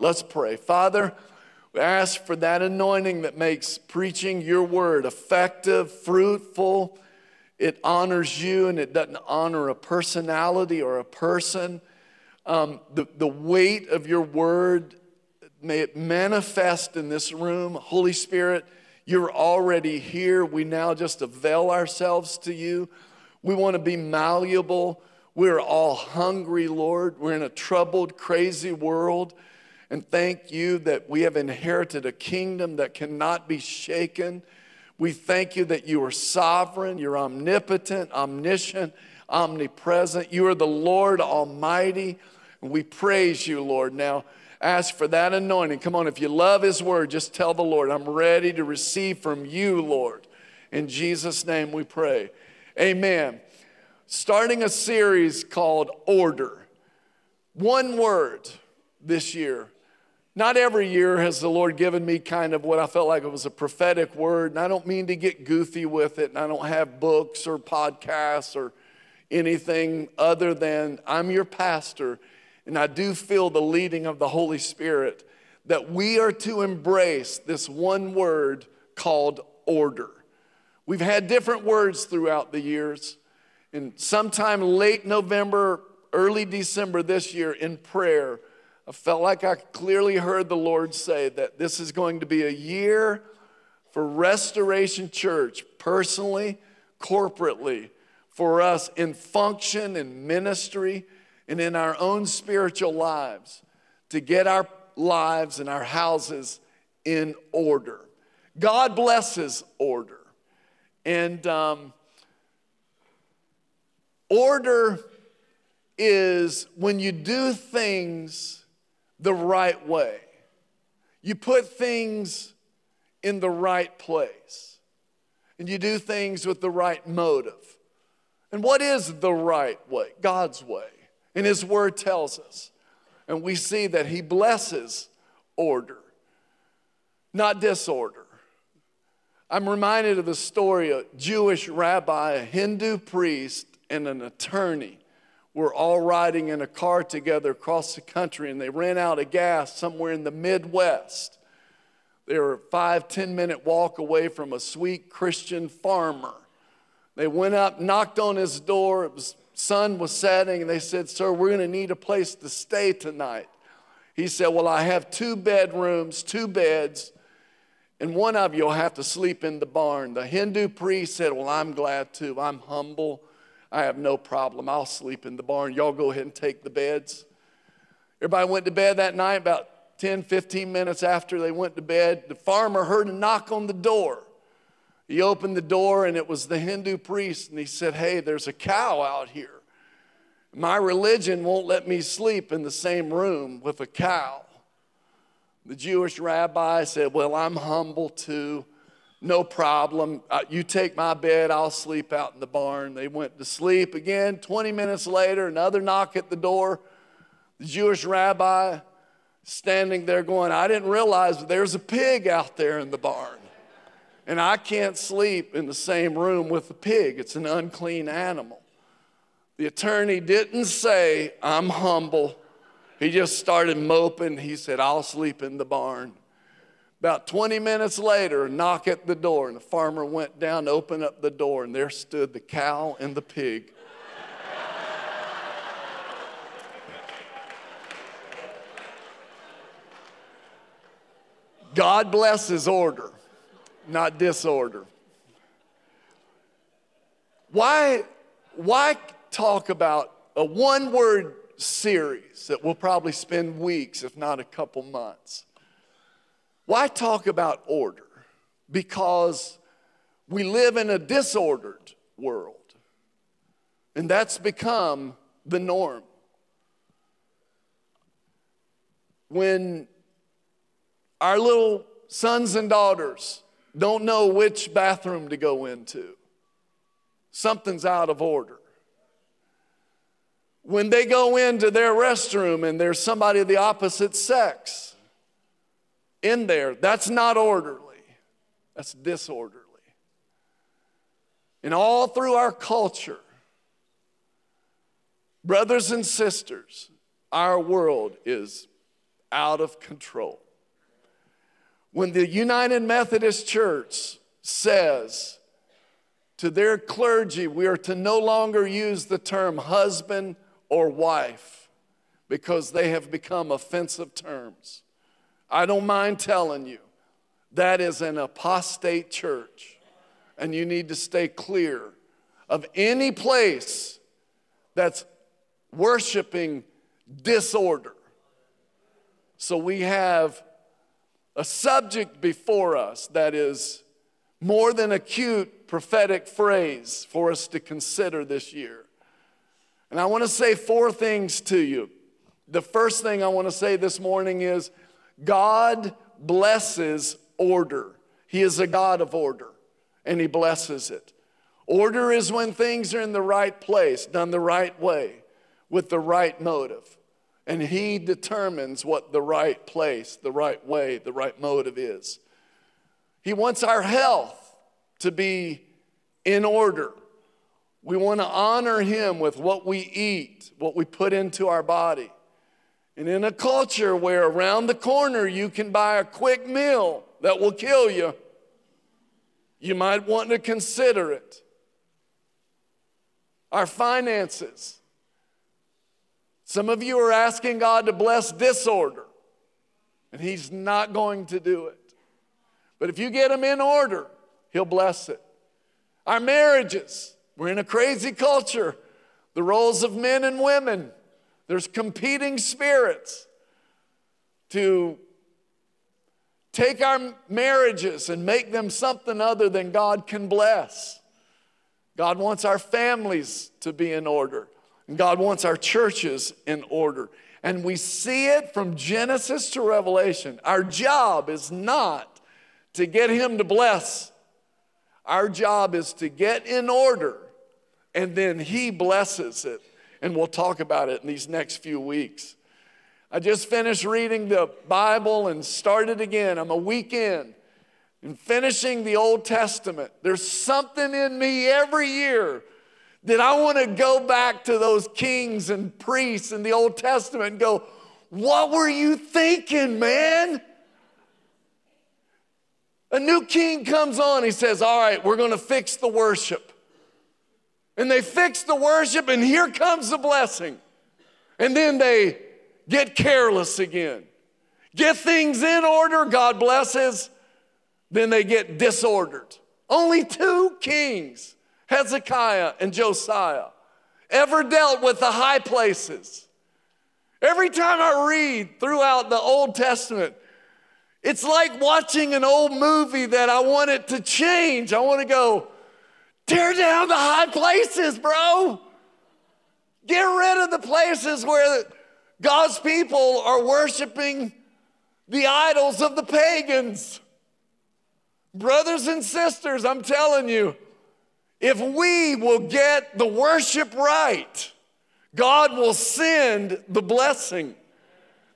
Let's pray. Father, we ask for that anointing that makes preaching your word effective, fruitful. It honors you and it doesn't honor a personality or a person. Um, the, the weight of your word, may it manifest in this room. Holy Spirit, you're already here. We now just avail ourselves to you. We want to be malleable. We're all hungry, Lord. We're in a troubled, crazy world. And thank you that we have inherited a kingdom that cannot be shaken. We thank you that you are sovereign, you're omnipotent, omniscient, omnipresent. You are the Lord Almighty. And we praise you, Lord. Now, ask for that anointing. Come on, if you love His word, just tell the Lord, I'm ready to receive from you, Lord. In Jesus' name we pray. Amen. Starting a series called Order. One word this year. Not every year has the Lord given me kind of what I felt like it was a prophetic word, and I don't mean to get goofy with it, and I don't have books or podcasts or anything other than I'm your pastor, and I do feel the leading of the Holy Spirit that we are to embrace this one word called order. We've had different words throughout the years. And sometime late November, early December this year in prayer, I felt like I clearly heard the Lord say that this is going to be a year for Restoration Church, personally, corporately, for us in function and ministry and in our own spiritual lives to get our lives and our houses in order. God blesses order. And um, order is when you do things the right way, you put things in the right place, and you do things with the right motive. And what is the right way? God's way. And His Word tells us. And we see that He blesses order, not disorder. I'm reminded of the story of a Jewish rabbi, a Hindu priest, and an attorney were all riding in a car together across the country and they ran out of gas somewhere in the Midwest. They were a five, ten minute walk away from a sweet Christian farmer. They went up, knocked on his door. It was sun was setting, and they said, Sir, we're going to need a place to stay tonight. He said, Well, I have two bedrooms, two beds and one of you will have to sleep in the barn. The Hindu priest said, Well, I'm glad too. I'm humble. I have no problem. I'll sleep in the barn. Y'all go ahead and take the beds. Everybody went to bed that night about 10, 15 minutes after they went to bed. The farmer heard a knock on the door. He opened the door and it was the Hindu priest, and he said, Hey, there's a cow out here. My religion won't let me sleep in the same room with a cow. The Jewish rabbi said, Well, I'm humble too. No problem. Uh, you take my bed, I'll sleep out in the barn. They went to sleep again. 20 minutes later, another knock at the door. The Jewish rabbi standing there going, I didn't realize there's a pig out there in the barn. And I can't sleep in the same room with the pig, it's an unclean animal. The attorney didn't say, I'm humble. He just started moping. He said, I'll sleep in the barn. About 20 minutes later, a knock at the door, and the farmer went down to open up the door, and there stood the cow and the pig. God blesses order, not disorder. Why, why talk about a one word series that we'll probably spend weeks, if not a couple months. Why talk about order? Because we live in a disordered world, and that's become the norm. When our little sons and daughters don't know which bathroom to go into, something's out of order when they go into their restroom and there's somebody of the opposite sex in there, that's not orderly, that's disorderly. And all through our culture, brothers and sisters, our world is out of control. When the United Methodist Church says to their clergy, we are to no longer use the term husband or wife because they have become offensive terms. I don't mind telling you, that is an apostate church, and you need to stay clear of any place that's worshiping disorder. So we have a subject before us that is more than a cute prophetic phrase for us to consider this year. And I want to say four things to you. The first thing I want to say this morning is God blesses order. He is a God of order, and He blesses it. Order is when things are in the right place, done the right way, with the right motive. And He determines what the right place, the right way, the right motive is. He wants our health to be in order. We want to honor Him with what we eat, what we put into our body. And in a culture where around the corner you can buy a quick meal that will kill you, you might want to consider it. Our finances. Some of you are asking God to bless disorder, and He's not going to do it. But if you get them in order, He'll bless it. Our marriages, we're in a crazy culture. The roles of men and women, there's competing spirits to take our marriages and make them something other than God can bless. God wants our families to be in order. And God wants our churches in order. And we see it from Genesis to Revelation. Our job is not to get Him to bless, our job is to get in order, and then He blesses it. And we'll talk about it in these next few weeks. I just finished reading the Bible and started again. I'm a week in and finishing the Old Testament. There's something in me every year that I want to go back to those kings and priests in the Old Testament and go, What were you thinking, man? A new king comes on, he says, All right, we're going to fix the worship. And they fix the worship, and here comes the blessing. And then they get careless again. Get things in order, God blesses, then they get disordered. Only two kings Hezekiah and Josiah ever dealt with the high places. Every time I read throughout the Old Testament, it's like watching an old movie that I want it to change. I want to go, tear down the high places, bro. Get rid of the places where God's people are worshiping the idols of the pagans. Brothers and sisters, I'm telling you, if we will get the worship right, God will send the blessing.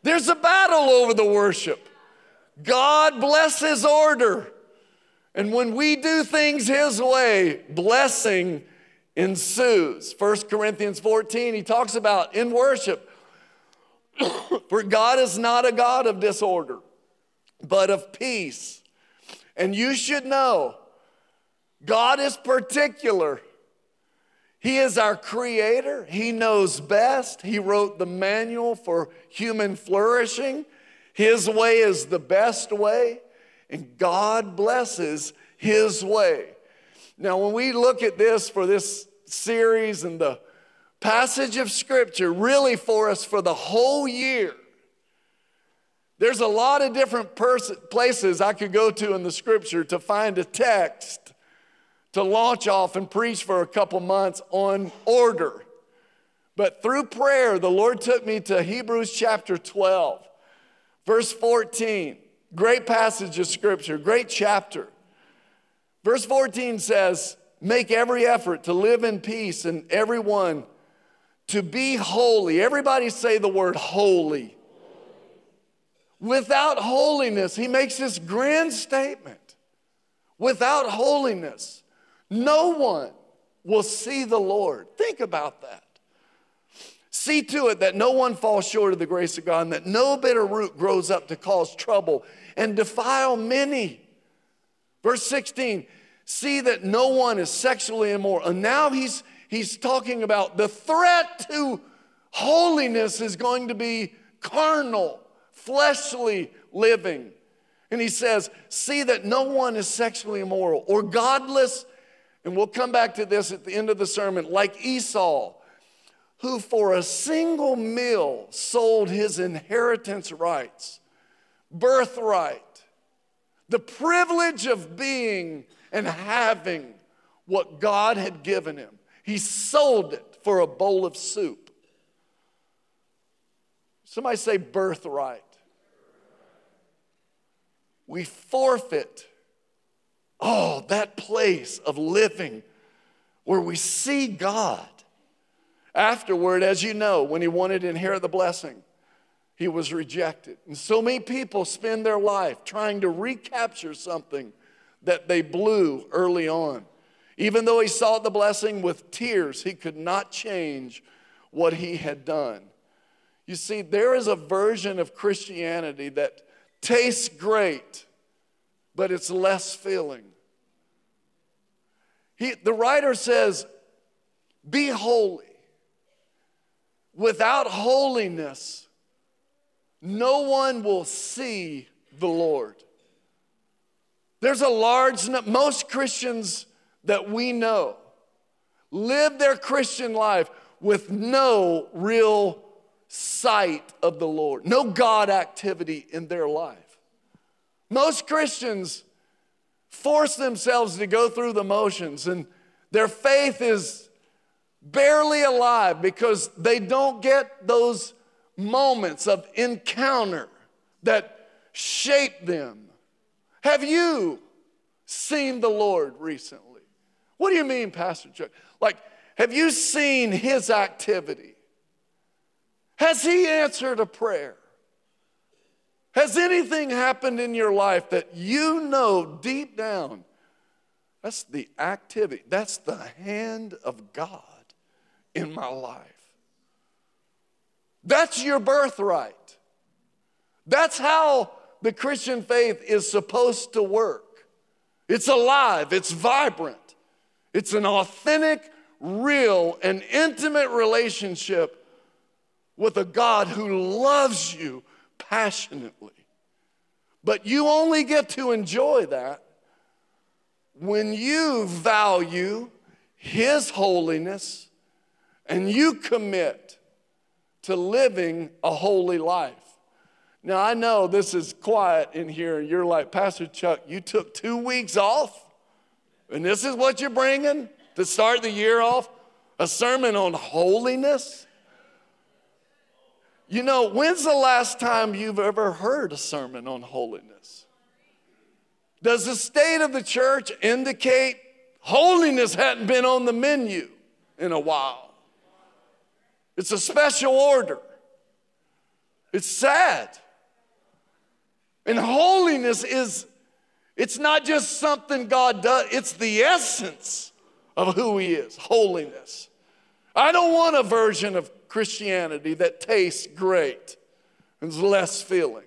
There's a battle over the worship. God blesses order. And when we do things His way, blessing ensues. 1 Corinthians 14, he talks about in worship, for God is not a God of disorder, but of peace. And you should know God is particular. He is our creator. He knows best. He wrote the manual for human flourishing. His way is the best way, and God blesses His way. Now, when we look at this for this series and the passage of Scripture, really for us for the whole year, there's a lot of different pers- places I could go to in the Scripture to find a text to launch off and preach for a couple months on order. But through prayer, the Lord took me to Hebrews chapter 12, verse 14. Great passage of scripture, great chapter. Verse 14 says, Make every effort to live in peace and everyone to be holy. Everybody say the word holy. Without holiness, he makes this grand statement. Without holiness, no one will see the Lord. Think about that. See to it that no one falls short of the grace of God and that no bitter root grows up to cause trouble and defile many. Verse 16, see that no one is sexually immoral. And now he's, he's talking about the threat to holiness is going to be carnal, fleshly living. And he says, see that no one is sexually immoral or godless. And we'll come back to this at the end of the sermon, like Esau, who for a single meal sold his inheritance rights, birthright the privilege of being and having what God had given him. He sold it for a bowl of soup. Somebody say birthright. We forfeit, oh, that place of living where we see God. Afterward, as you know, when he wanted to inherit the blessing, he was rejected. And so many people spend their life trying to recapture something that they blew early on. Even though he sought the blessing with tears, he could not change what he had done. You see, there is a version of Christianity that tastes great, but it's less filling. He, the writer says, Be holy. Without holiness, no one will see the Lord. There's a large, most Christians that we know live their Christian life with no real sight of the Lord, no God activity in their life. Most Christians force themselves to go through the motions, and their faith is barely alive because they don't get those moments of encounter that shape them. Have you seen the Lord recently? What do you mean, Pastor Chuck? Like, have you seen his activity? Has he answered a prayer? Has anything happened in your life that you know deep down? That's the activity, that's the hand of God in my life. That's your birthright. That's how the Christian faith is supposed to work. It's alive, it's vibrant, it's an authentic, real, and intimate relationship with a God who loves you passionately. But you only get to enjoy that when you value His holiness and you commit to living a holy life. Now, I know this is quiet in here, you're like, Pastor Chuck, you took two weeks off, and this is what you're bringing to start the year off? A sermon on holiness? You know, when's the last time you've ever heard a sermon on holiness? Does the state of the church indicate holiness hadn't been on the menu in a while? It's a special order. It's sad. And holiness is, it's not just something God does, it's the essence of who He is holiness. I don't want a version of Christianity that tastes great and is less filling.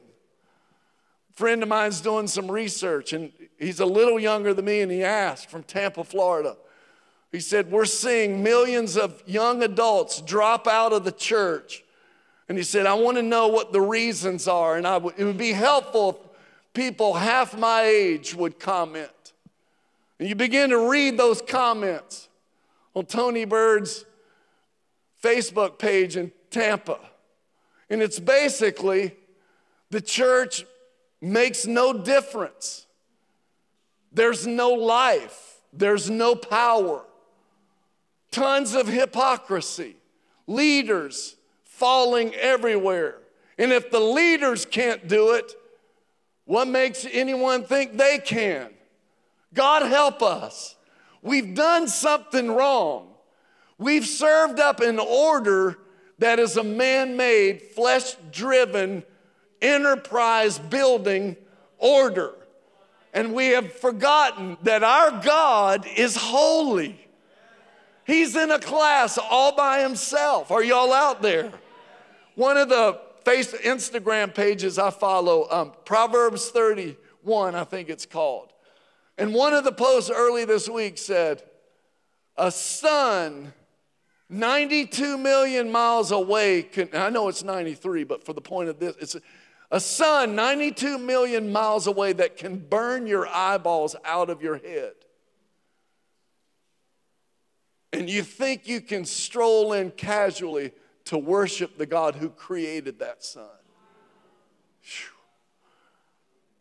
A friend of mine's doing some research, and he's a little younger than me, and he asked from Tampa, Florida. He said, We're seeing millions of young adults drop out of the church. And he said, I want to know what the reasons are. And w- it would be helpful if people half my age would comment. And you begin to read those comments on Tony Bird's Facebook page in Tampa. And it's basically the church makes no difference. There's no life, there's no power tons of hypocrisy, leaders falling everywhere. And if the leaders can't do it, what makes anyone think they can? God help us. We've done something wrong. We've served up an order that is a man made, flesh driven, enterprise building order. And we have forgotten that our God is holy. He's in a class all by himself. Are y'all out there? One of the face Instagram pages I follow, um, Proverbs 31, I think it's called. And one of the posts early this week said, A sun 92 million miles away, can, I know it's 93, but for the point of this, it's a, a sun 92 million miles away that can burn your eyeballs out of your head. And you think you can stroll in casually to worship the God who created that sun.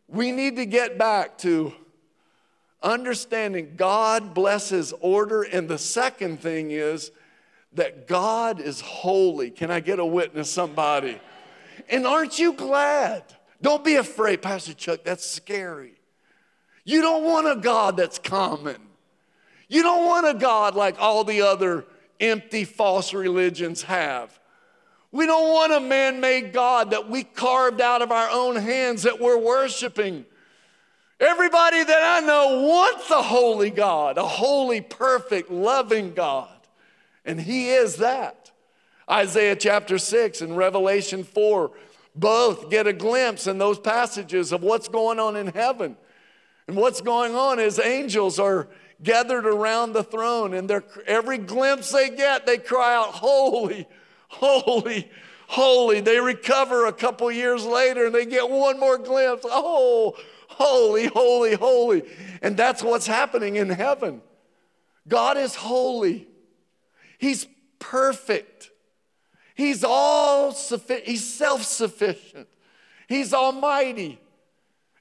We need to get back to understanding God blesses order. And the second thing is, that God is holy. Can I get a witness, somebody? And aren't you glad? Don't be afraid, Pastor Chuck, that's scary. You don't want a God that's common. You don't want a God like all the other empty false religions have. We don't want a man made God that we carved out of our own hands that we're worshiping. Everybody that I know wants a holy God, a holy, perfect, loving God. And He is that. Isaiah chapter 6 and Revelation 4 both get a glimpse in those passages of what's going on in heaven. And what's going on is angels are gathered around the throne, and every glimpse they get, they cry out, Holy, holy, holy. They recover a couple years later and they get one more glimpse. Oh, holy, holy, holy. And that's what's happening in heaven. God is holy. He's perfect. He's all sufficient. He's self sufficient. He's almighty.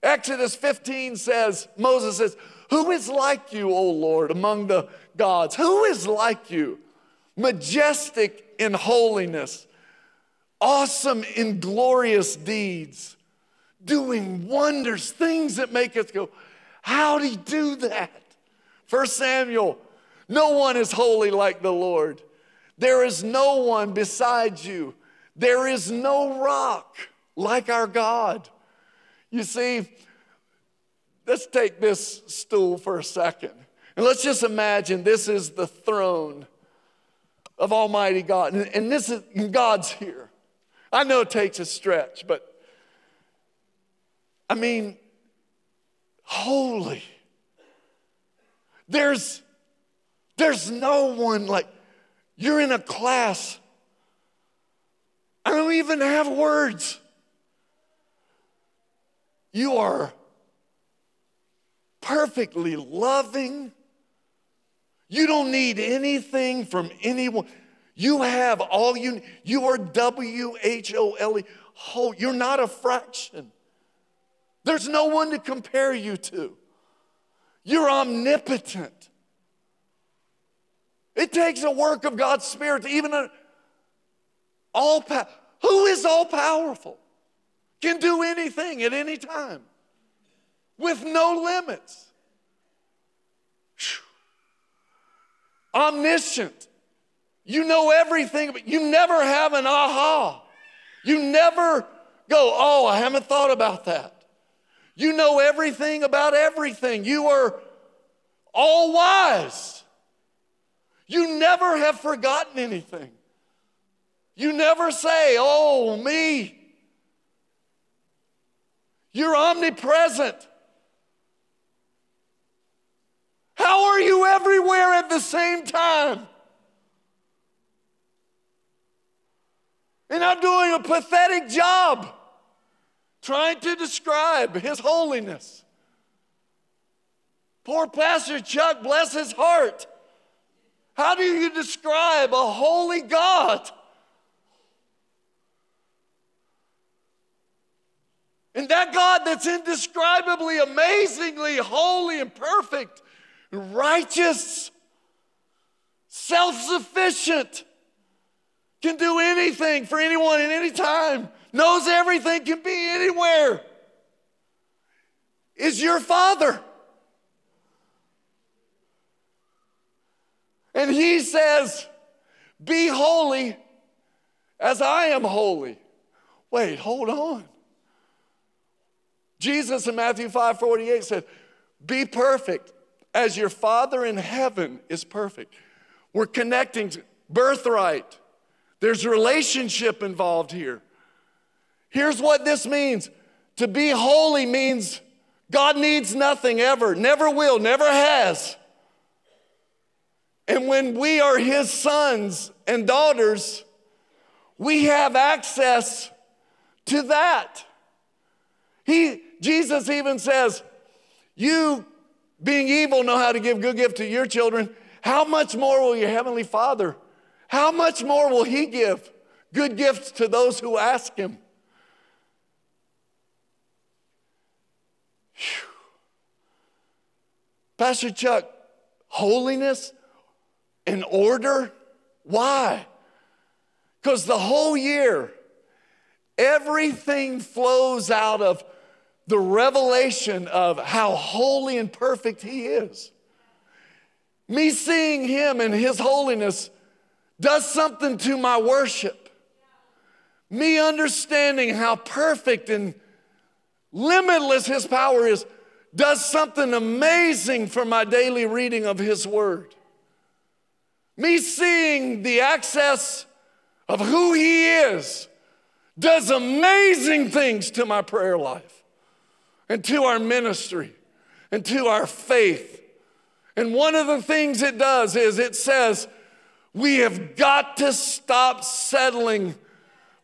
Exodus 15 says, Moses says, Who is like you, O Lord, among the gods? Who is like you? Majestic in holiness, awesome in glorious deeds, doing wonders, things that make us go, How'd he do that? First Samuel no one is holy like the Lord. There is no one besides you. There is no rock like our God. You see, let's take this stool for a second. And let's just imagine this is the throne of Almighty God. And, and this is God's here. I know it takes a stretch, but I mean, holy. There's there's no one like, you're in a class. I don't even have words. You are perfectly loving. You don't need anything from anyone. You have all you you are W H O L E. Oh, you're not a fraction. There's no one to compare you to. You're omnipotent. It takes a work of God's Spirit to even a, all power. Who is all powerful? Can do anything at any time with no limits. Omniscient. You know everything, but you never have an aha. You never go, oh, I haven't thought about that. You know everything about everything. You are all wise. You never have forgotten anything. You never say, Oh, me. You're omnipresent. How are you everywhere at the same time? And I'm doing a pathetic job trying to describe His holiness. Poor Pastor Chuck, bless his heart. How do you describe a holy God? And that God that's indescribably, amazingly holy and perfect, righteous, self sufficient, can do anything for anyone at any time, knows everything, can be anywhere, is your Father. And he says, Be holy as I am holy. Wait, hold on. Jesus in Matthew 5 48 said, Be perfect as your Father in heaven is perfect. We're connecting birthright. There's relationship involved here. Here's what this means to be holy means God needs nothing ever, never will, never has. And when we are His sons and daughters, we have access to that. He, Jesus even says, You being evil know how to give good gift to your children. How much more will your heavenly Father? How much more will He give good gifts to those who ask Him? Whew. Pastor Chuck, holiness and order? Why? Because the whole year, everything flows out of the revelation of how holy and perfect He is. Me seeing Him and His holiness does something to my worship. Me understanding how perfect and limitless His power is does something amazing for my daily reading of His Word. Me seeing the access of who He is does amazing things to my prayer life and to our ministry and to our faith. And one of the things it does is it says, we have got to stop settling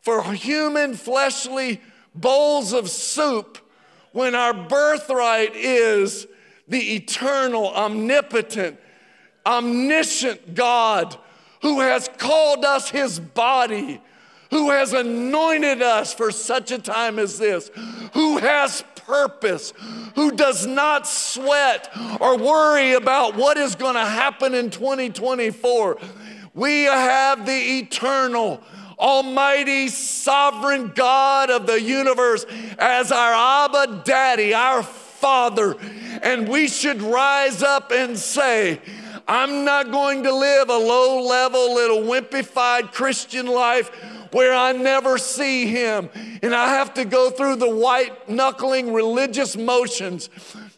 for human fleshly bowls of soup when our birthright is the eternal, omnipotent, omniscient God who has called us his body, who has anointed us for such a time as this, who has purpose, who does not sweat or worry about what is going to happen in 2024. We have the eternal, almighty, sovereign God of the universe as our Abba Daddy, our Father. And we should rise up and say, I'm not going to live a low level, little wimpified Christian life where I never see him and I have to go through the white knuckling religious motions.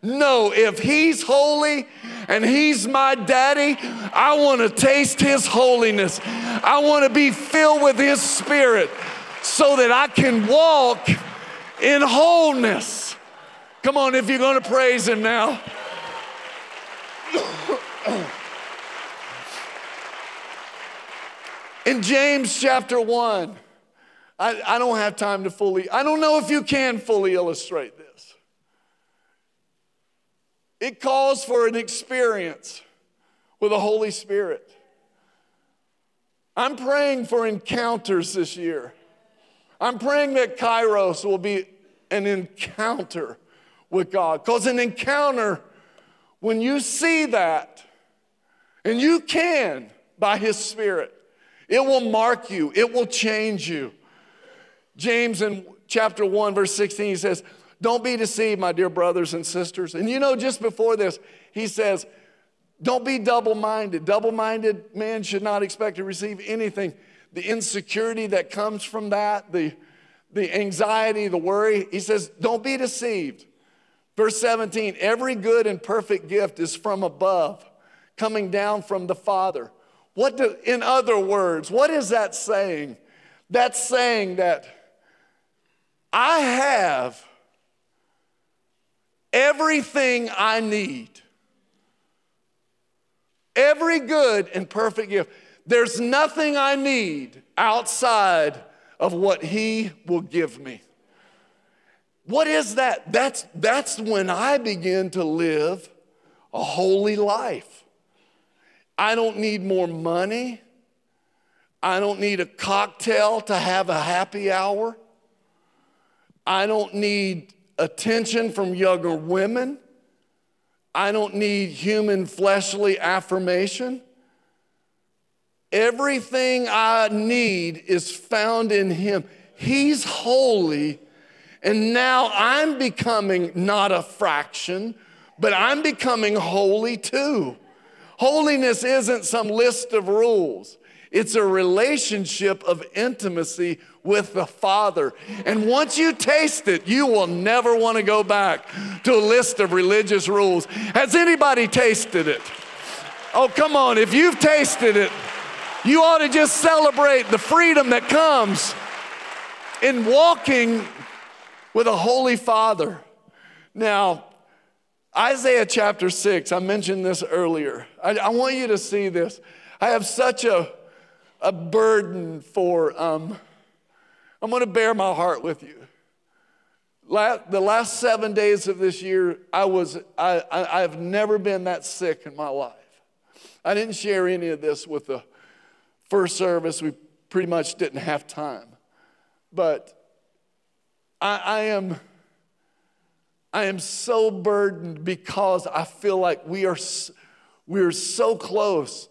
No, if he's holy and he's my daddy, I want to taste his holiness. I want to be filled with his spirit so that I can walk in wholeness. Come on, if you're going to praise him now. In James chapter 1, I, I don't have time to fully, I don't know if you can fully illustrate this. It calls for an experience with the Holy Spirit. I'm praying for encounters this year. I'm praying that Kairos will be an encounter with God. Because an encounter, when you see that, and you can by His Spirit, it will mark you, it will change you. James in chapter 1, verse 16, he says, Don't be deceived, my dear brothers and sisters. And you know, just before this, he says, Don't be double minded. Double minded man should not expect to receive anything. The insecurity that comes from that, the, the anxiety, the worry, he says, Don't be deceived. Verse 17, every good and perfect gift is from above, coming down from the Father what do, in other words, what is that saying? That's saying that I have everything I need. Every good and perfect gift. There's nothing I need outside of what He will give me. What is that? That's, that's when I begin to live a holy life. I don't need more money. I don't need a cocktail to have a happy hour. I don't need attention from younger women. I don't need human fleshly affirmation. Everything I need is found in Him. He's holy, and now I'm becoming not a fraction, but I'm becoming holy too. Holiness isn't some list of rules. It's a relationship of intimacy with the Father. And once you taste it, you will never want to go back to a list of religious rules. Has anybody tasted it? Oh, come on. If you've tasted it, you ought to just celebrate the freedom that comes in walking with a holy father. Now, Isaiah chapter 6, I mentioned this earlier. I, I want you to see this. I have such a, a burden for, um, I'm going to bare my heart with you. Last, the last seven days of this year, I was, I, I, I've never been that sick in my life. I didn't share any of this with the first service. We pretty much didn't have time. But I, I am I am so burdened because I feel like we are, we are so close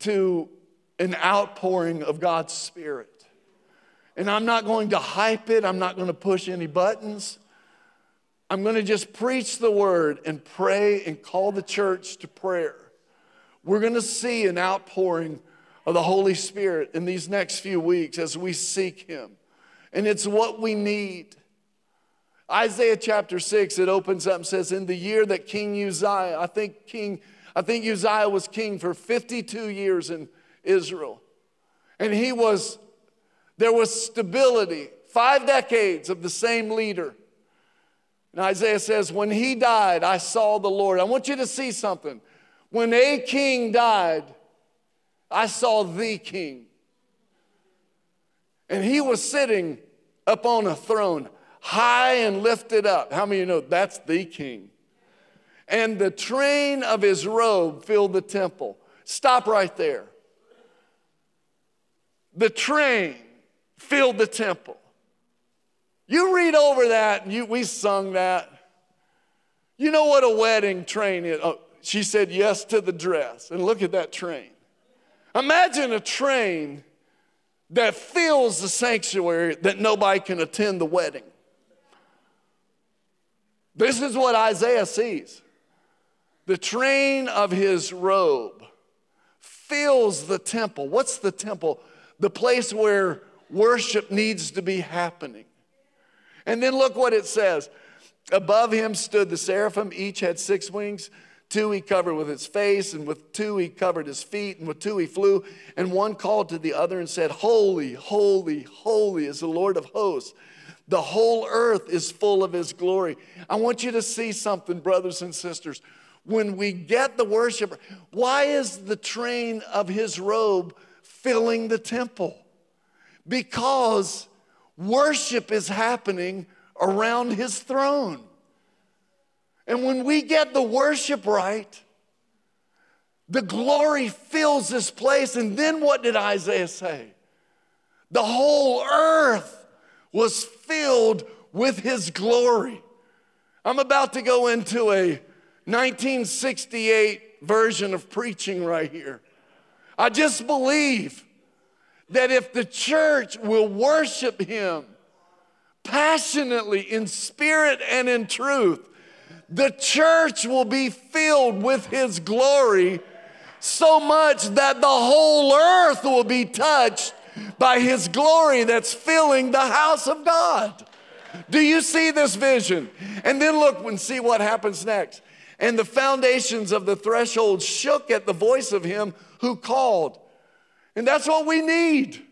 to an outpouring of God's Spirit. And I'm not going to hype it, I'm not going to push any buttons. I'm going to just preach the word and pray and call the church to prayer. We're going to see an outpouring of the Holy Spirit in these next few weeks as we seek Him. And it's what we need. Isaiah chapter 6, it opens up and says, In the year that King Uzziah, I think King, I think Uzziah was king for 52 years in Israel. And he was, there was stability, five decades of the same leader. And Isaiah says, When he died, I saw the Lord. I want you to see something. When a king died, I saw the king. And he was sitting up on a throne high and lifted up. How many of you know that's the king? And the train of his robe filled the temple. Stop right there. The train filled the temple. You read over that, and you, we sung that. You know what a wedding train is? Oh, she said yes to the dress. And look at that train. Imagine a train that fills the sanctuary that nobody can attend the wedding. This is what Isaiah sees. The train of his robe fills the temple. What's the temple? The place where worship needs to be happening. And then look what it says. Above him stood the seraphim, each had six wings. Two he covered with his face, and with two he covered his feet, and with two he flew. And one called to the other and said, Holy, holy, holy is the Lord of hosts. The whole earth is full of his glory. I want you to see something, brothers and sisters. When we get the worship, why is the train of his robe filling the temple? Because worship is happening around his throne. And when we get the worship right, the glory fills this place. And then what did Isaiah say? The whole earth was filled with his glory. I'm about to go into a 1968 version of preaching right here. I just believe that if the church will worship him passionately in spirit and in truth, the church will be filled with his glory so much that the whole earth will be touched by his glory that's filling the house of God. Do you see this vision? And then look and see what happens next. And the foundations of the threshold shook at the voice of him who called. And that's what we need.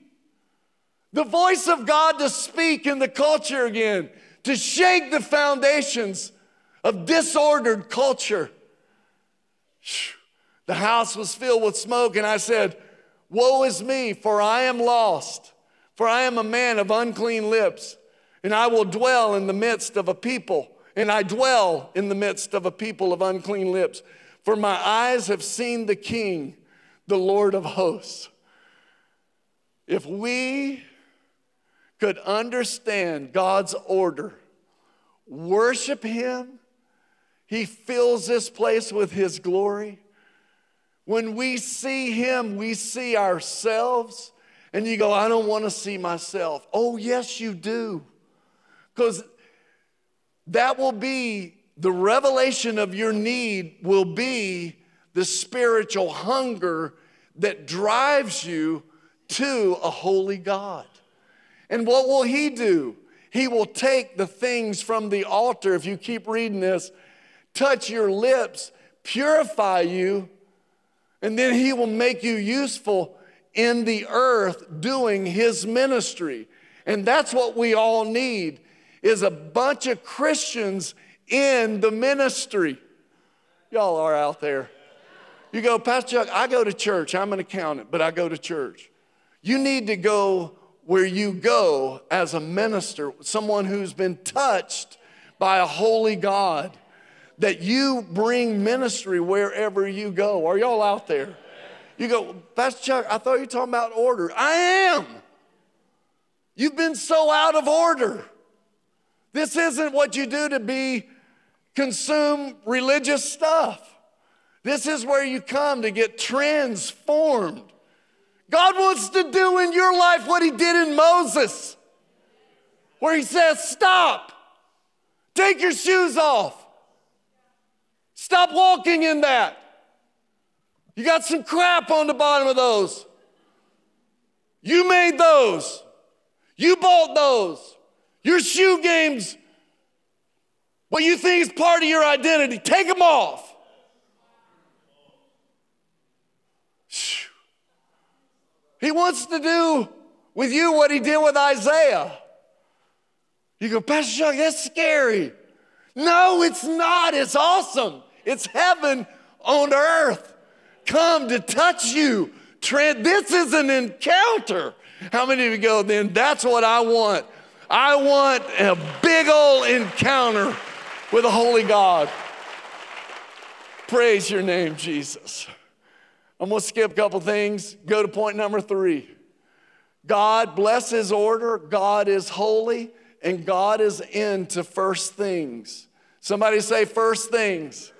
The voice of God to speak in the culture again, to shake the foundations of disordered culture. The house was filled with smoke, and I said, Woe is me, for I am lost, for I am a man of unclean lips, and I will dwell in the midst of a people, and I dwell in the midst of a people of unclean lips. For my eyes have seen the King, the Lord of hosts. If we could understand God's order, worship Him, He fills this place with His glory when we see Him, we see ourselves. And you go, I don't want to see myself. Oh, yes, you do. Because that will be the revelation of your need, will be the spiritual hunger that drives you to a holy God. And what will He do? He will take the things from the altar, if you keep reading this, touch your lips, purify you, And then he will make you useful in the earth doing his ministry. And that's what we all need is a bunch of Christians in the ministry. Y'all are out there. You go, Pastor Chuck, I go to church. I'm an accountant, but I go to church. You need to go where you go as a minister, someone who's been touched by a holy God, that you bring ministry wherever you go. Are y'all out there? You go, Pastor Chuck, I thought you were talking about order. I am. You've been so out of order. This isn't what you do to be consume religious stuff. This is where you come to get transformed. God wants to do in your life what he did in Moses, where he says, Stop, take your shoes off, stop walking in that. You got some crap on the bottom of those. You made those. You bought those. Your shoe games, what you think is part of your identity, take them off. He wants to do with you what he did with Isaiah. You go, Pastor Chuck, that's scary. No, it's not. It's awesome. It's heaven on earth. Come to touch you. This is an encounter. How many of you go, then that's what I want? I want a big old encounter with a holy God. Praise your name, Jesus. I'm to skip a couple things, go to point number three. God bless his order, God is holy, and God is into first things. Somebody say, first things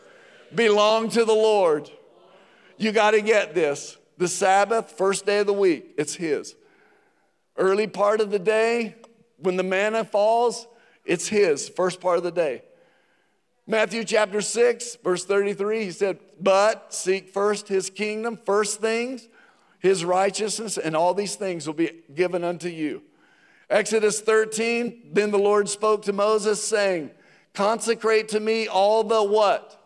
belong to the Lord. You got to get this. The Sabbath, first day of the week, it's His. Early part of the day, when the manna falls, it's His, first part of the day. Matthew chapter 6, verse 33, he said, But seek first his kingdom, first things, his righteousness, and all these things will be given unto you. Exodus 13, then the Lord spoke to Moses, saying, Consecrate to me all the what?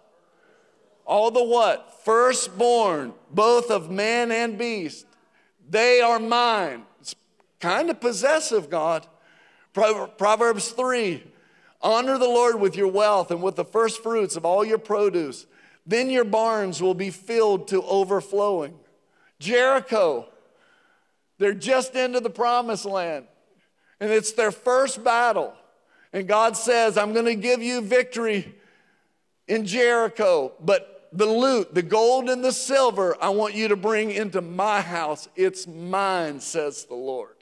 All the what? Firstborn, both of man and beast. They are mine. It's kind of possessive, God. Proverbs 3, Honor the Lord with your wealth and with the first fruits of all your produce. Then your barns will be filled to overflowing. Jericho, they're just into the promised land, and it's their first battle. And God says, I'm going to give you victory in Jericho, but the loot, the gold and the silver, I want you to bring into my house. It's mine, says the Lord.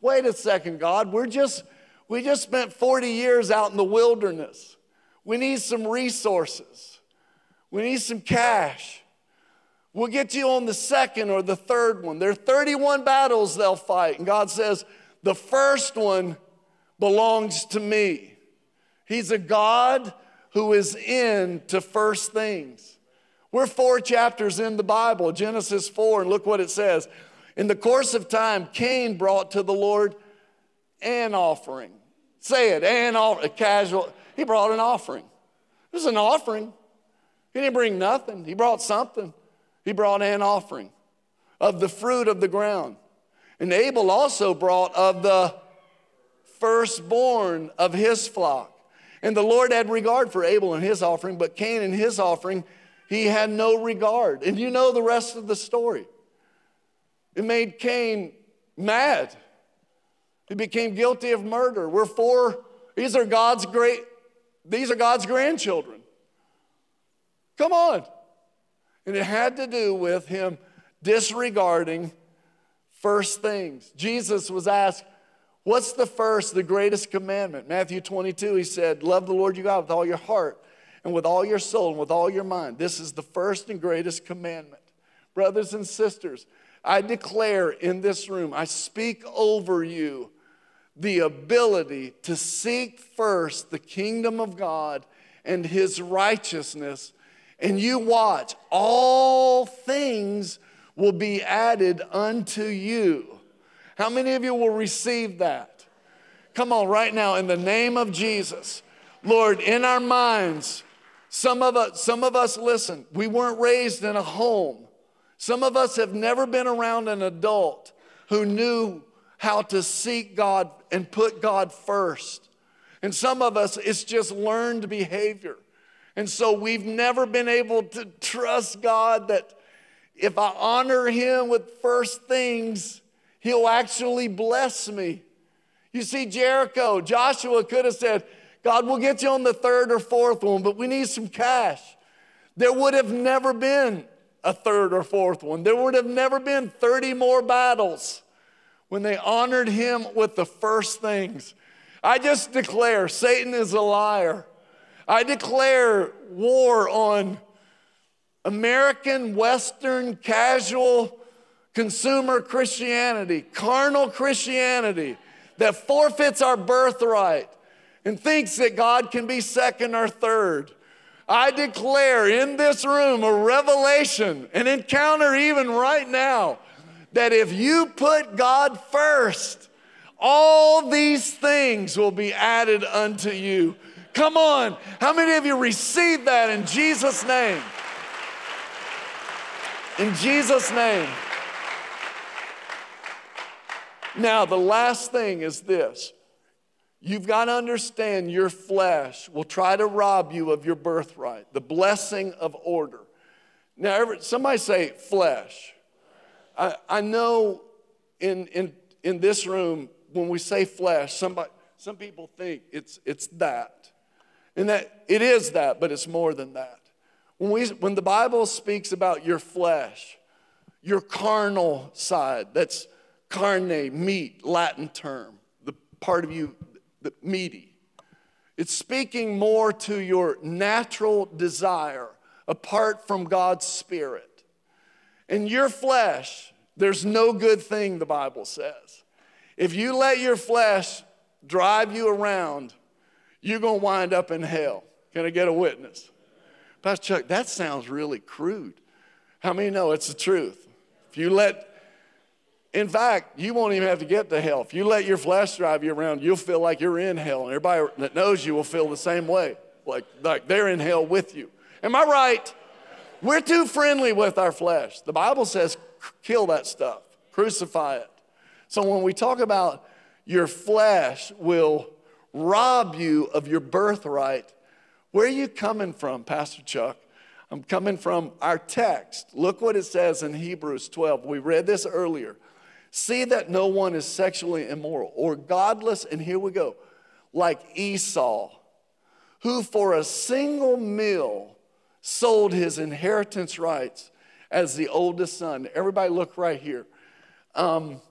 Wait a second, God. We're just we just spent 40 years out in the wilderness. We need some resources. We need some cash. We'll get you on the second or the third one. There are 31 battles they'll fight. And God says, the first one belongs to me. He's a God who is into first things. We're four chapters in the Bible, Genesis 4, and look what it says. In the course of time, Cain brought to the Lord an offering. Say it, an offering, casual. He brought an offering. It was an offering. He didn't bring nothing. He brought something. He brought an offering of the fruit of the ground. And Abel also brought of the firstborn of his flock. And the Lord had regard for Abel and his offering, but Cain and his offering, he had no regard. And you know the rest of the story. It made Cain mad. He became guilty of murder. We're four, these are God's great, these are God's grandchildren. Come on. And it had to do with him disregarding first things. Jesus was asked, What's the first, the greatest commandment? Matthew 22, he said, Love the Lord your God with all your heart and with all your soul and with all your mind. This is the first and greatest commandment. Brothers and sisters, I declare in this room, I speak over you the ability to seek first the kingdom of God and his righteousness, and you watch, all things will be added unto you. How many of you will receive that? Come on, right now, in the name of Jesus. Lord, in our minds, some of us, some of us listen, we weren't raised in a home Some of us have never been around an adult who knew how to seek God and put God first. And some of us, it's just learned behavior. And so we've never been able to trust God that if I honor Him with first things, He'll actually bless me. You see, Jericho, Joshua could have said, God, we'll get you on the third or fourth one, but we need some cash. There would have never been a third or fourth one. There would have never been 30 more battles when they honored him with the first things. I just declare Satan is a liar. I declare war on American, Western, casual, consumer Christianity, carnal Christianity that forfeits our birthright and thinks that God can be second or third. I declare in this room a revelation, an encounter even right now, that if you put God first, all these things will be added unto you. Come on, how many of you received that in Jesus' name? In Jesus' name. Now, the last thing is this You've got to understand your flesh will try to rob you of your birthright, the blessing of order. Now, somebody say flesh. I, I know in, in, in this room, when we say flesh, somebody, some people think it's, it's that. And that it is that, but it's more than that. When, we, when the Bible speaks about your flesh, your carnal side, that's carne, meat, Latin term, the part of you the meaty. It's speaking more to your natural desire apart from God's Spirit. In your flesh, there's no good thing, the Bible says. If you let your flesh drive you around, you're going to wind up in hell. Can I get a witness? Pastor Chuck, that sounds really crude. How many know it's the truth? If you let in fact, you won't even have to get to hell. If you let your flesh drive you around, you'll feel like you're in hell. And everybody that knows you will feel the same way, like, like they're in hell with you. Am I right? We're too friendly with our flesh. The Bible says, kill that stuff, crucify it. So when we talk about your flesh will rob you of your birthright, where are you coming from, Pastor Chuck? I'm coming from our text. Look what it says in Hebrews 12. We read this earlier. See that no one is sexually immoral or godless, and here we go, like Esau, who for a single meal sold his inheritance rights as the oldest son. Everybody, look right here. Um,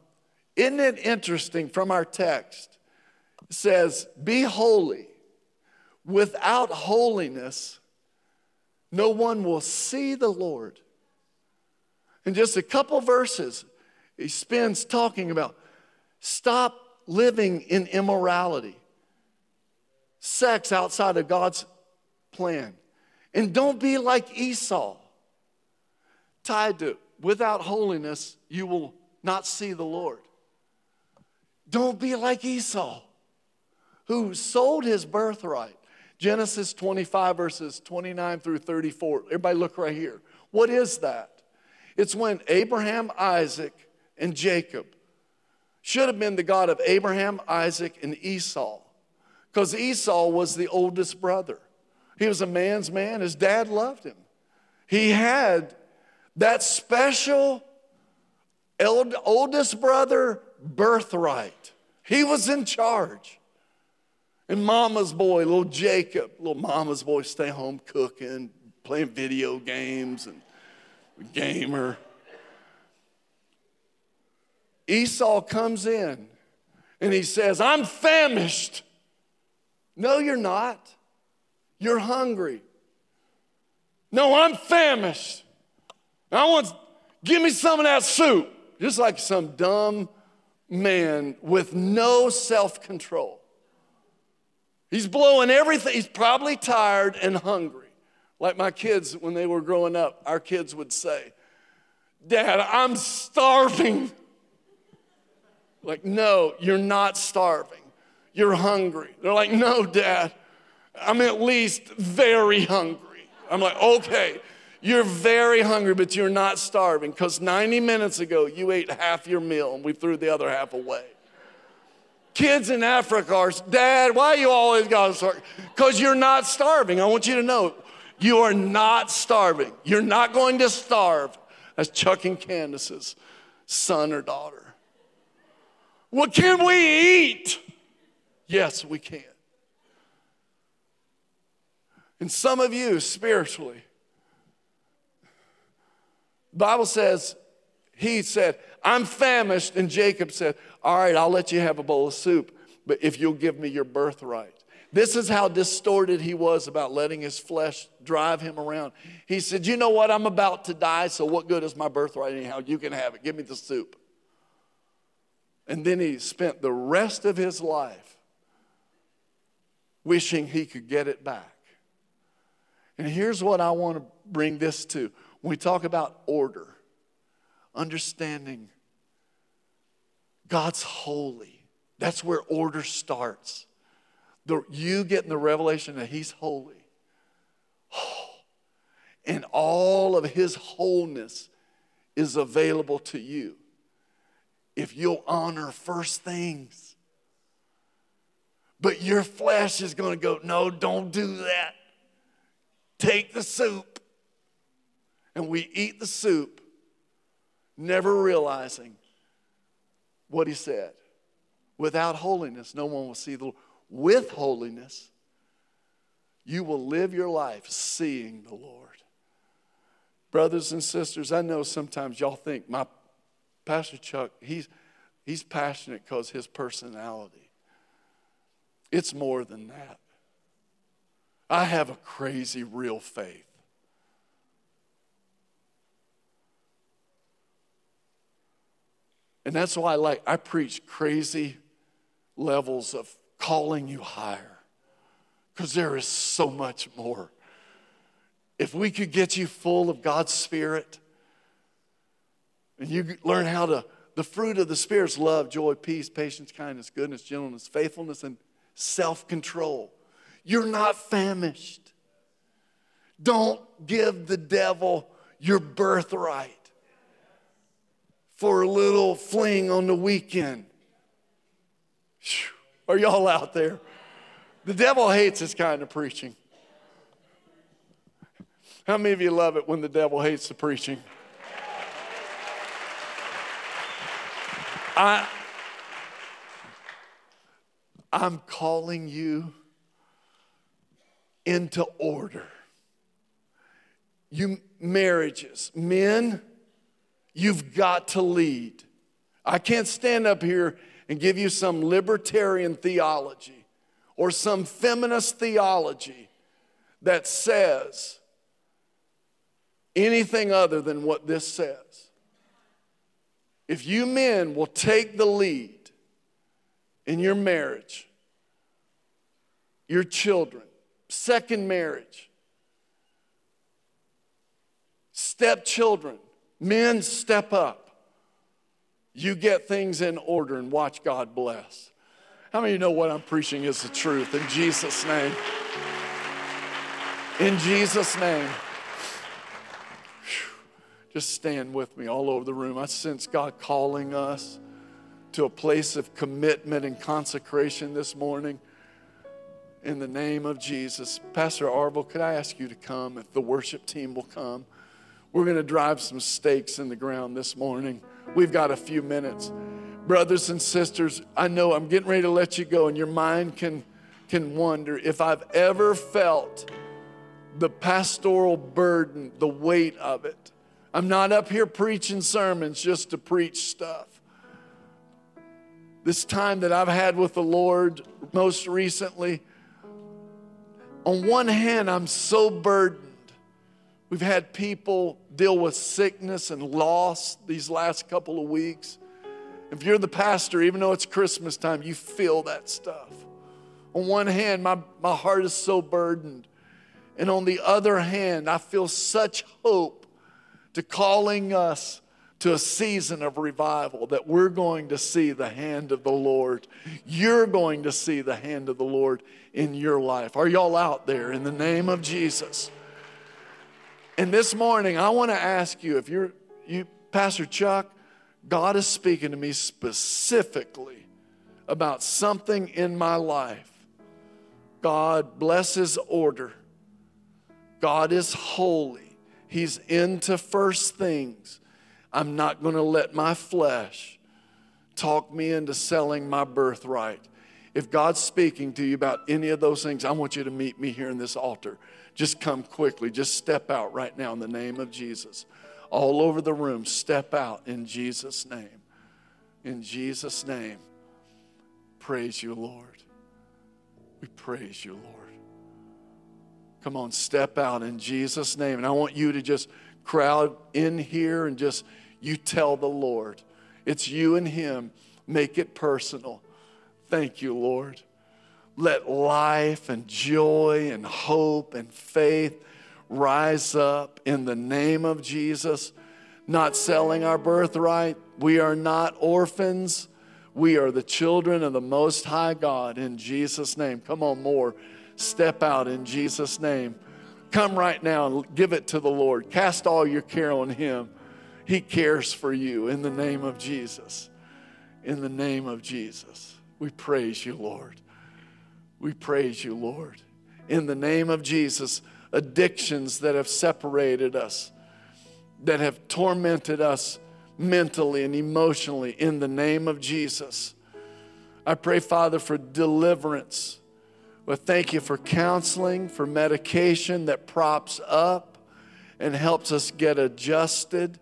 isn't it interesting from our text? It says, Be holy. Without holiness, no one will see the Lord. In just a couple verses, he spends talking about stop living in immorality, sex outside of God's plan. And don't be like Esau, tied to without holiness, you will not see the Lord. Don't be like Esau, who sold his birthright. Genesis 25, verses 29 through 34. Everybody, look right here. What is that? It's when Abraham, Isaac, and Jacob should have been the God of Abraham, Isaac, and Esau. Because Esau was the oldest brother. He was a man's man. His dad loved him. He had that special oldest brother birthright. He was in charge. And mama's boy, little Jacob, little mama's boy, stay home cooking, playing video games, and gamer. Esau comes in and he says, I'm famished. No, you're not. You're hungry. No, I'm famished. I want, give me some of that soup. Just like some dumb man with no self control. He's blowing everything. He's probably tired and hungry. Like my kids, when they were growing up, our kids would say, Dad, I'm starving. Like, no, you're not starving. You're hungry. They're like, no, dad, I'm at least very hungry. I'm like, okay, You're very hungry, but you're not starving because 90 minutes ago you ate half your meal and we threw the other half away. Kids in Africa are, Dad, why you always got to start? Because you're not starving. I want you to know you are not starving. You're not going to starve. That's Chuck and Candace's son or daughter. What can we eat? Yes, we can. And some of you spiritually, the Bible says, he said, I'm famished. And Jacob said, All right, I'll let you have a bowl of soup, but if you'll give me your birthright. This is how distorted he was about letting his flesh drive him around. He said, You know what? I'm about to die, so what good is my birthright anyhow? You can have it. Give me the soup. And then he spent the rest of his life wishing he could get it back. And here's what I want to bring this to when we talk about order, understanding God's holy. That's where order starts. The, you getting the revelation that He's holy. Oh, and all of His wholeness is available to you if you'll honor first things. But your flesh is going to go, no, don't do that. Take the soup. And we eat the soup, never realizing what he said. Without holiness, no one will see the Lord. With holiness, you will live your life seeing the Lord. Brothers and sisters, I know sometimes y'all think my Pastor Chuck, he's, he's passionate because his personality. It's more than that. I have a crazy, real faith. And that's why I like, I preach crazy levels of calling you higher because there is so much more. If we could get you full of God's Spirit and you learn how to, the fruit of the Spirit's love, joy, peace, patience, kindness, goodness, gentleness, faithfulness, and self control. You're not famished. Don't give the devil your birthright for a little fling on the weekend. Are y'all out there? The devil hates this kind of preaching. How many of you love it when the devil hates the preaching? I, I'm calling you into order. You marriages, men, You've got to lead. I can't stand up here and give you some libertarian theology or some feminist theology that says anything other than what this says. If you men will take the lead in your marriage, your children, second marriage, stepchildren, Men, step up. You get things in order and watch God bless. How many of you know what I'm preaching is the truth? In Jesus' name. In Jesus' name. Just stand with me all over the room. I sense God calling us to a place of commitment and consecration this morning. In the name of Jesus. Pastor Arville, could I ask you to come if the worship team will come? We're going to drive some stakes in the ground this morning. We've got a few minutes. Brothers and sisters, I know I'm getting ready to let you go, and your mind can, can wonder if I've ever felt the pastoral burden, the weight of it. I'm not up here preaching sermons just to preach stuff. This time that I've had with the Lord most recently, on one hand, I'm so burdened We've had people deal with sickness and loss these last couple of weeks. If you're the pastor, even though it's Christmas time, you feel that stuff. On one hand, my, my heart is so burdened. And on the other hand, I feel such hope to calling us to a season of revival that we're going to see the hand of the Lord. You're going to see the hand of the Lord in your life. Are y'all out there in the name of Jesus? And this morning, I want to ask you if you're, you, Pastor Chuck, God is speaking to me specifically about something in my life. God blesses order. God is holy. He's into first things. I'm not going to let my flesh talk me into selling my birthright. If God's speaking to you about any of those things, I want you to meet me here in this altar. Just come quickly. Just step out right now in the name of Jesus. All over the room, step out in Jesus' name. In Jesus' name. Praise you, Lord. We praise you, Lord. Come on, step out in Jesus' name. And I want you to just crowd in here and just you tell the Lord. It's you and Him. Make it personal. Thank you, Lord. Let life and joy and hope and faith rise up in the name of Jesus. Not selling our birthright. We are not orphans. We are the children of the Most High God in Jesus' name. Come on, more. Step out in Jesus' name. Come right now and give it to the Lord. Cast all your care on Him. He cares for you in the name of Jesus. In the name of Jesus. We praise you, Lord. We praise you, Lord. In the name of Jesus, addictions that have separated us, that have tormented us mentally and emotionally, in the name of Jesus. I pray, Father, for deliverance. But thank you for counseling, for medication that props up and helps us get adjusted.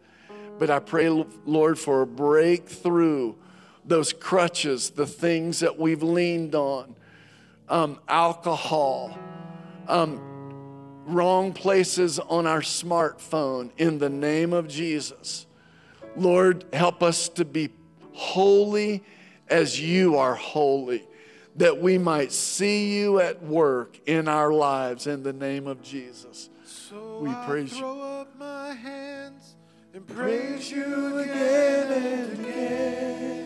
But I pray, Lord, for a breakthrough, those crutches, the things that we've leaned on, um, alcohol, um, wrong places on our smartphone, in the name of Jesus. Lord, help us to be holy as you are holy, that we might see you at work in our lives in the name of Jesus. So We I praise you. throw up my hands and praise you again and again.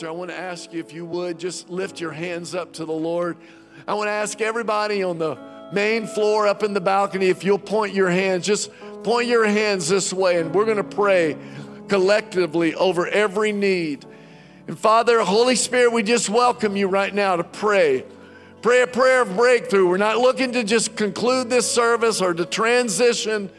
Altar, I want to ask you if you would just lift your hands up to the Lord. I want to ask everybody on the main floor up in the balcony if you'll point your hands, just point your hands this way, and we're going to pray collectively over every need. And Father, Holy Spirit, we just welcome you right now to pray. Pray a prayer of breakthrough. We're not looking to just conclude this service or to transition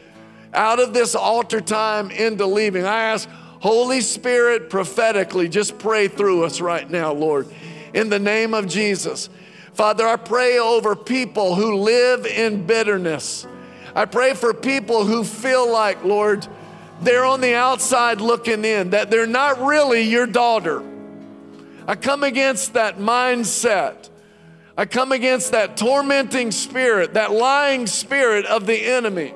out of this altar time into leaving. I ask, Holy Spirit, prophetically, just pray through us right now, Lord, in the name of Jesus. Father, I pray over people who live in bitterness. I pray for people who feel like, Lord, they're on the outside looking in, that they're not really your daughter. I come against that mindset. I come against that tormenting spirit, that lying spirit of the enemy.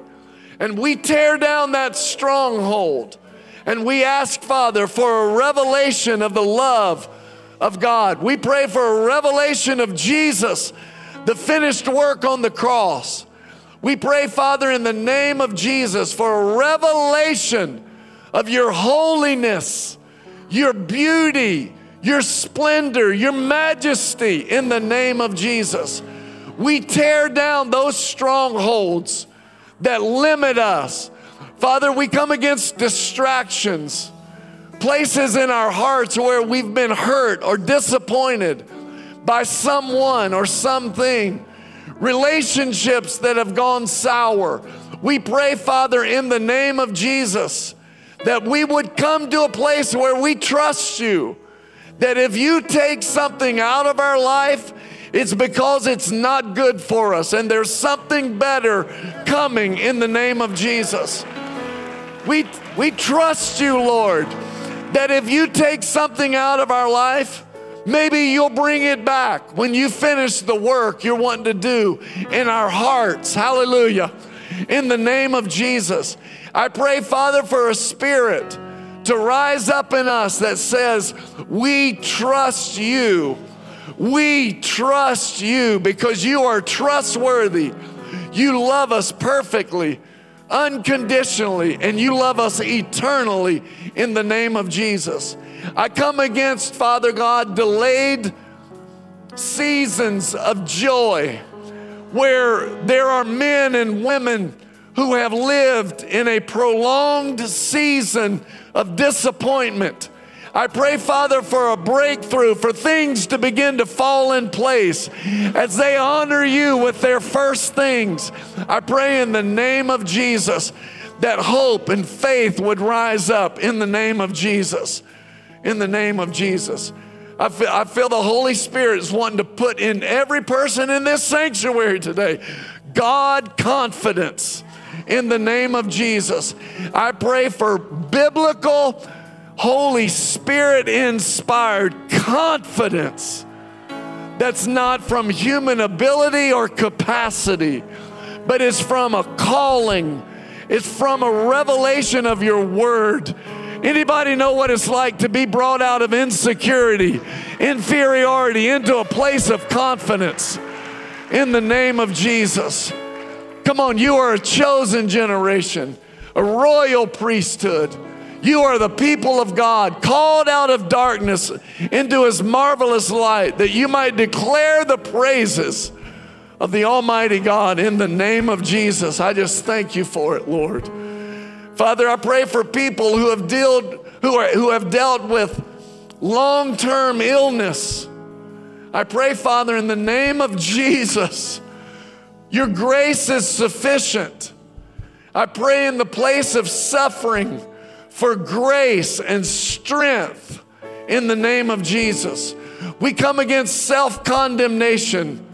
And we tear down that stronghold. And we ask, Father, for a revelation of the love of God. We pray for a revelation of Jesus, the finished work on the cross. We pray, Father, in the name of Jesus, for a revelation of your holiness, your beauty, your splendor, your majesty in the name of Jesus. We tear down those strongholds that limit us, Father, we come against distractions, places in our hearts where we've been hurt or disappointed by someone or something, relationships that have gone sour. We pray, Father, in the name of Jesus, that we would come to a place where we trust you. That if you take something out of our life, it's because it's not good for us and there's something better coming in the name of Jesus. We, we trust you, Lord, that if you take something out of our life, maybe you'll bring it back when you finish the work you're wanting to do in our hearts. Hallelujah. In the name of Jesus, I pray, Father, for a spirit to rise up in us that says, We trust you. We trust you because you are trustworthy. You love us perfectly, unconditionally, and you love us eternally in the name of Jesus. I come against, Father God, delayed seasons of joy where there are men and women who have lived in a prolonged season of disappointment. I pray, Father, for a breakthrough, for things to begin to fall in place as they honor you with their first things. I pray in the name of Jesus that hope and faith would rise up in the name of Jesus. In the name of Jesus. I feel, I feel the Holy Spirit is wanting to put in every person in this sanctuary today God confidence in the name of Jesus. I pray for biblical, Holy Spirit inspired confidence that's not from human ability or capacity, but it's from a calling, it's from a revelation of your word. Anybody know what it's like to be brought out of insecurity, inferiority into a place of confidence in the name of Jesus? Come on, you are a chosen generation, a royal priesthood. You are the people of God, called out of darkness into his marvelous light, that you might declare the praises of the Almighty God in the name of Jesus. I just thank you for it, Lord. Father, I pray for people who have dealt, who, are, who have dealt with long-term illness. I pray, Father, in the name of Jesus, your grace is sufficient. I pray in the place of suffering for grace and strength in the name of Jesus. We come against self condemnation.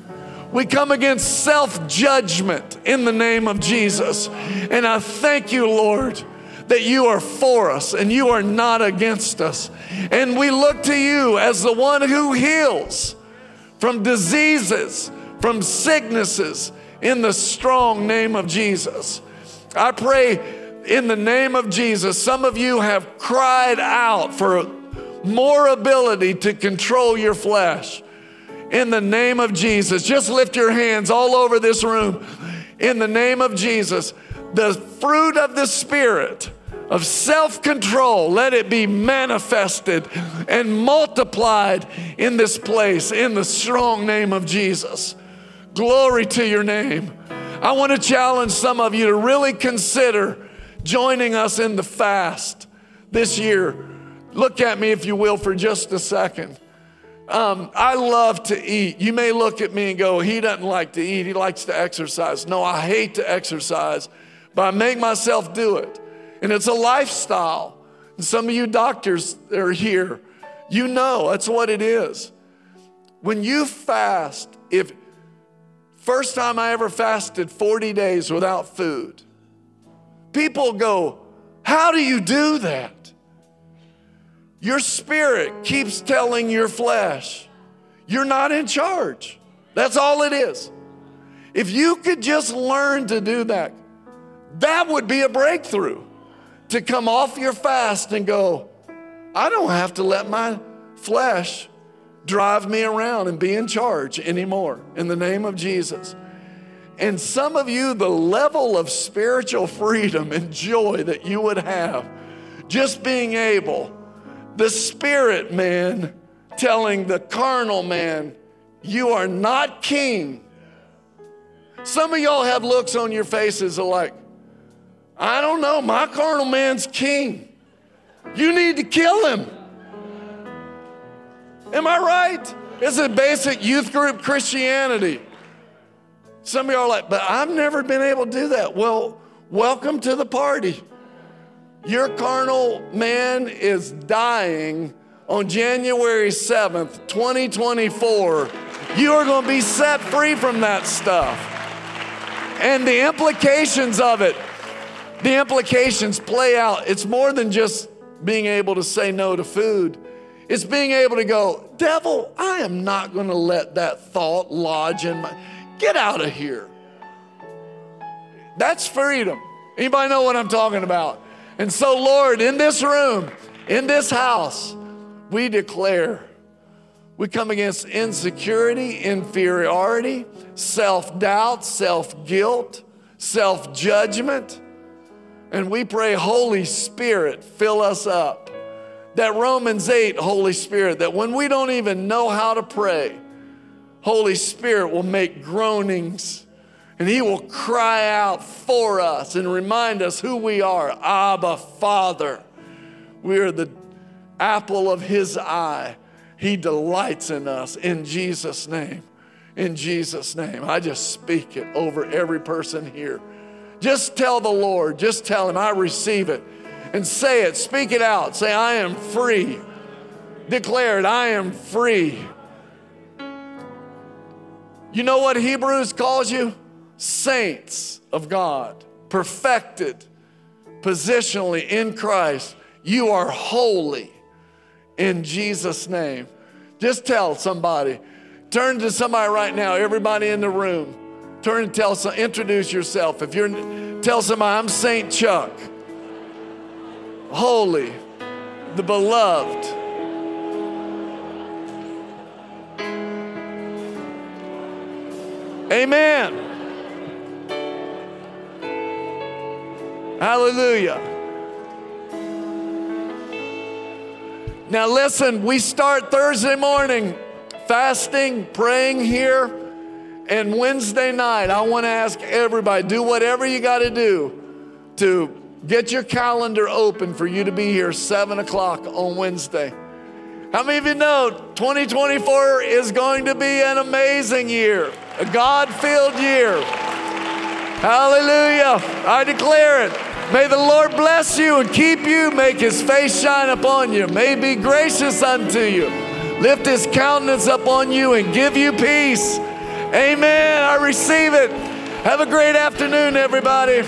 We come against self judgment in the name of Jesus. And I thank you, Lord, that you are for us and you are not against us. And we look to you as the one who heals from diseases, from sicknesses, in the strong name of Jesus. I pray in the name of Jesus, some of you have cried out for more ability to control your flesh in the name of Jesus. Just lift your hands all over this room. In the name of Jesus, the fruit of the Spirit of self control, let it be manifested and multiplied in this place in the strong name of Jesus. Glory to your name. I want to challenge some of you to really consider joining us in the fast this year. Look at me, if you will, for just a second. Um, I love to eat. You may look at me and go, he doesn't like to eat, he likes to exercise. No, I hate to exercise, but I make myself do it. And it's a lifestyle. And some of you doctors are here, you know that's what it is. When you fast, if first time I ever fasted 40 days without food, people go, How do you do that? Your spirit keeps telling your flesh, you're not in charge. That's all it is. If you could just learn to do that, that would be a breakthrough to come off your fast and go, I don't have to let my flesh drive me around and be in charge anymore in the name of Jesus. And some of you, the level of spiritual freedom and joy that you would have just being able the spirit man telling the carnal man, You are not king. Some of y'all have looks on your faces like, I don't know. My carnal man's king. You need to kill him. Am I right? It's a basic youth group Christianity. Some of y'all are like, but I've never been able to do that. Well, welcome to the party. Your carnal man is dying on January 7th, 2024. You are going to be set free from that stuff. And the implications of it, the implications play out. It's more than just being able to say no to food. It's being able to go, devil, I am not going to let that thought lodge in my get out of here. That's freedom. Anybody know what I'm talking about? And so, Lord, in this room, in this house, we declare we come against insecurity, inferiority, self doubt, self guilt, self judgment. And we pray, Holy Spirit, fill us up. That Romans 8, Holy Spirit, that when we don't even know how to pray, Holy Spirit will make groanings and He will cry out for us and remind us who we are Abba, Father. We are the apple of His eye. He delights in us in Jesus' name. In Jesus' name. I just speak it over every person here. Just tell the Lord, just tell Him, I receive it. And say it, speak it out. Say, I am free. Declare it, I am free. You know what Hebrews calls you? Saints of God, perfected positionally in Christ. You are holy in Jesus' name. Just tell somebody, turn to somebody right now, everybody in the room. Turn and tell some, introduce yourself. If you're, tell somebody, I'm Saint Chuck, holy, the beloved. Amen. Hallelujah. Now, listen, we start Thursday morning fasting, praying here. And Wednesday night, I want to ask everybody do whatever you got to do to get your calendar open for you to be here 7 o'clock on Wednesday. How many of you know 2024 is going to be an amazing year, a God filled year? Hallelujah. I declare it. May the Lord bless you and keep you, make his face shine upon you, may be gracious unto you, lift his countenance upon you, and give you peace. Amen. I receive it. Have a great afternoon, everybody.